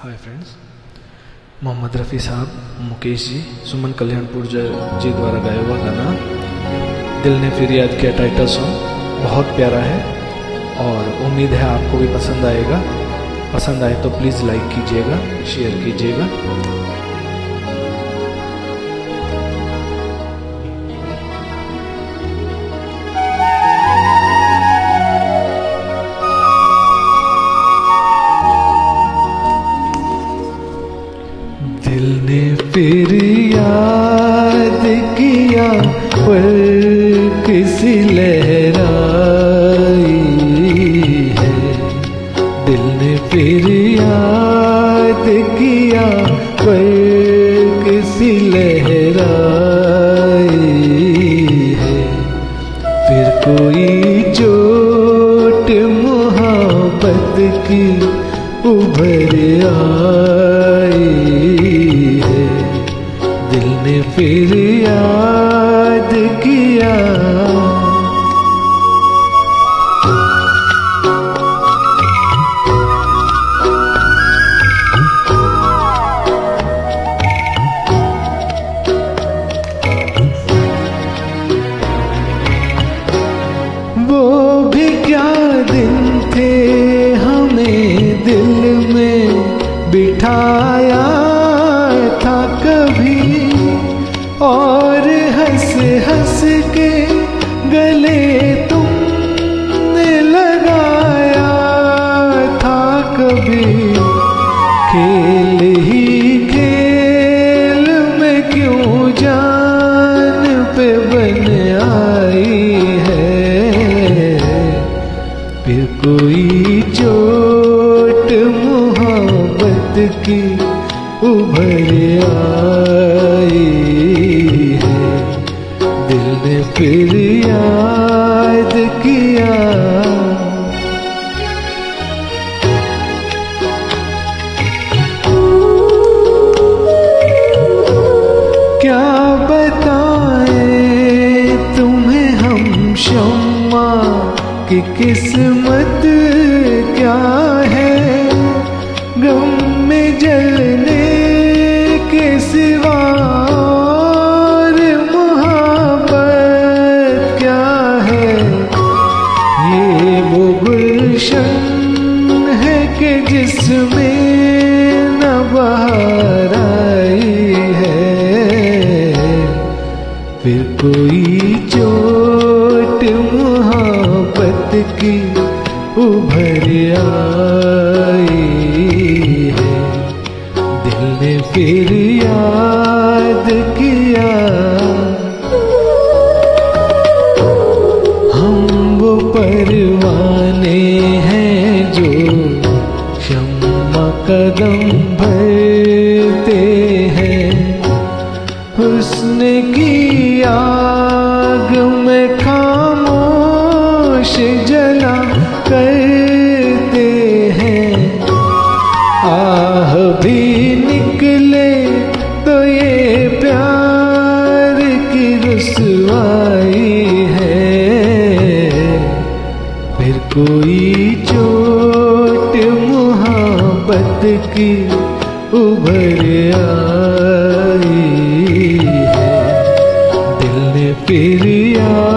Hi friends Mohammad Rafi साहब, मुकेश जी, सुमन कल्याणपुर जी द्वारा गाया हुआ गाना। दिल ने फिर याद किया टाइटल सॉन्ग बहुत प्यारा है और उम्मीद है आपको भी पसंद आएगा। पसंद आए तो प्लीज़ लाइक कीजिएगा शेयर कीजिएगा। पर किसी लहराई है। दिल ने फिर याद किया पर किसी लहराई है। फिर कोई चोट मोहब्बत की उभर आई। बिठाया था कभी और हंस हंस के गले तुमने लगाया था कभी खेल ही खेल की उभर आई है। दिल ने फिर याद किया। किस्मत क्या है? गम जलने के सिवा और क्या है? ये वो गुलशन है कि जिसमें न बहार है। फिर कोई चोट मोहब्बत की उभर आई। दिल ने फिर याद किया। हम वो परवाने हैं जो क्षमा कदम भरते हैं। हुस्न की आग में खामोश जला करते हैं। आह भी कोई चोट मुहाबत की उभर आई है। दिल ने फिर याद